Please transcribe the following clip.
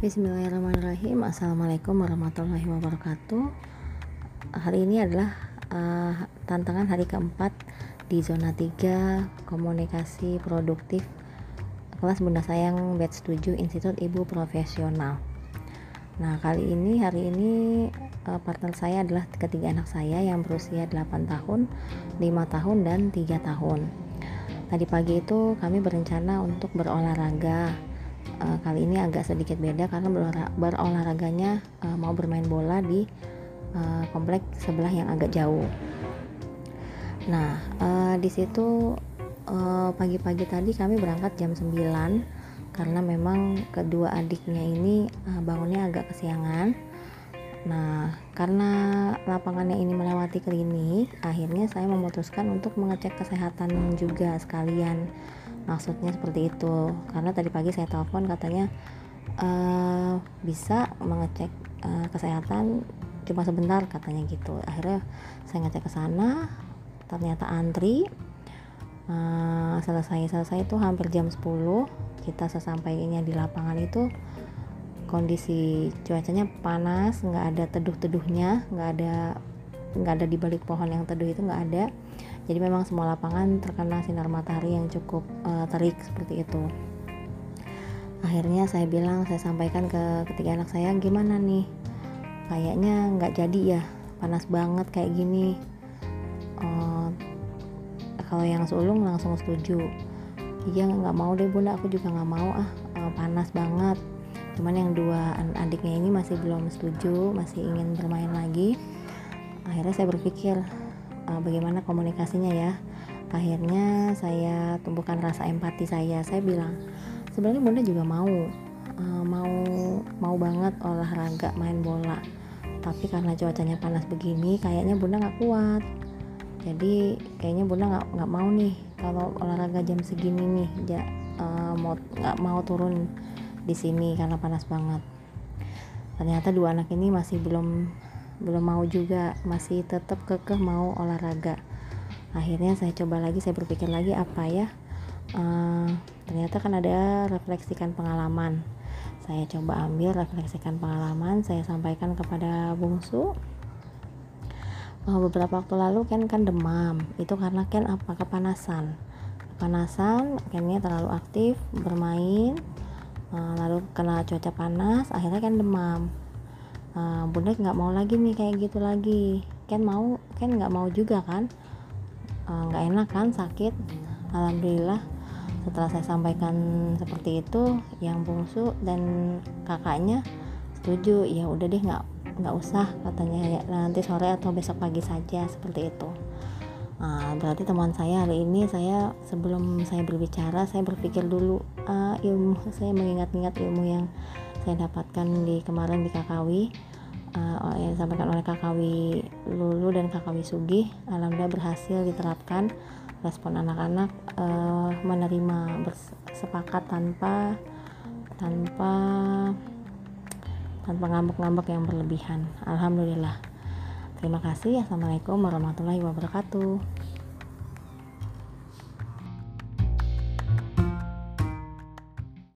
Bismillahirrahmanirrahim. Assalamualaikum warahmatullahi wabarakatuh. Hari ini adalah uh, tantangan hari keempat di zona 3 komunikasi produktif kelas Bunda Sayang batch 7 Institut Ibu Profesional. Nah kali ini hari ini uh, partner saya adalah ketiga anak saya yang berusia 8 tahun 5 tahun dan 3 tahun. Tadi pagi itu kami berencana untuk berolahraga uh, kali ini agak sedikit beda karena berolahraganya uh, mau bermain bola di uh, komplek sebelah yang agak jauh. Nah, uh, di situ pagi-pagi uh, tadi kami berangkat jam 9 karena memang kedua adiknya ini uh, bangunnya agak kesiangan. Nah, karena lapangannya ini melewati klinik, akhirnya saya memutuskan untuk mengecek kesehatan juga sekalian maksudnya seperti itu. Karena tadi pagi saya telepon katanya uh, bisa mengecek uh, kesehatan cuma sebentar katanya gitu. Akhirnya saya ngecek ke sana ternyata antri. Uh, selesai selesai itu hampir jam 10 kita sesampainya di lapangan itu kondisi cuacanya panas nggak ada teduh-teduhnya nggak ada nggak ada di balik pohon yang teduh itu nggak ada jadi memang semua lapangan terkena sinar matahari yang cukup uh, terik seperti itu. Akhirnya saya bilang saya sampaikan ke ketiga anak saya gimana nih? Kayaknya nggak jadi ya panas banget kayak gini. Uh, kalau yang sulung langsung setuju. Iya nggak mau deh bunda aku juga nggak mau ah uh, panas banget. Cuman yang dua adiknya ini masih belum setuju masih ingin bermain lagi. Akhirnya saya berpikir uh, bagaimana komunikasinya ya? Akhirnya saya tumbuhkan rasa empati saya. Saya bilang sebenarnya bunda juga mau uh, mau mau banget olahraga main bola. Tapi karena cuacanya panas begini kayaknya bunda nggak kuat. Jadi kayaknya bunda nggak nggak mau nih kalau olahraga jam segini nih uh, mau nggak mau turun di sini karena panas banget. Ternyata dua anak ini masih belum belum mau juga masih tetap kekeh mau olahraga. Akhirnya saya coba lagi saya berpikir lagi apa ya uh, ternyata kan ada refleksikan pengalaman. Saya coba ambil refleksikan pengalaman saya sampaikan kepada bungsu. Uh, beberapa waktu lalu kan kan demam itu karena kan apa kepanasan. Kepanasan Kennya terlalu aktif bermain uh, lalu kena cuaca panas akhirnya kan demam uh, bunda nggak mau lagi nih kayak gitu lagi. Kan mau kan nggak mau juga kan? Eh, nggak enak kan? Sakit. Alhamdulillah setelah saya sampaikan seperti itu yang bungsu dan kakaknya setuju. Ya udah deh nggak nggak usah katanya ya nanti sore atau besok pagi saja seperti itu nah, berarti teman saya hari ini saya sebelum saya berbicara saya berpikir dulu uh, ilmu saya mengingat-ingat ilmu yang saya dapatkan di kemarin di Kakawi. Uh, yang disampaikan oleh Kakawi Lulu dan Kakawi Sugi alhamdulillah berhasil diterapkan respon anak-anak uh, menerima bersepakat tanpa tanpa tanpa ngambek-ngambek yang berlebihan. Alhamdulillah. Terima kasih. Assalamualaikum warahmatullahi wabarakatuh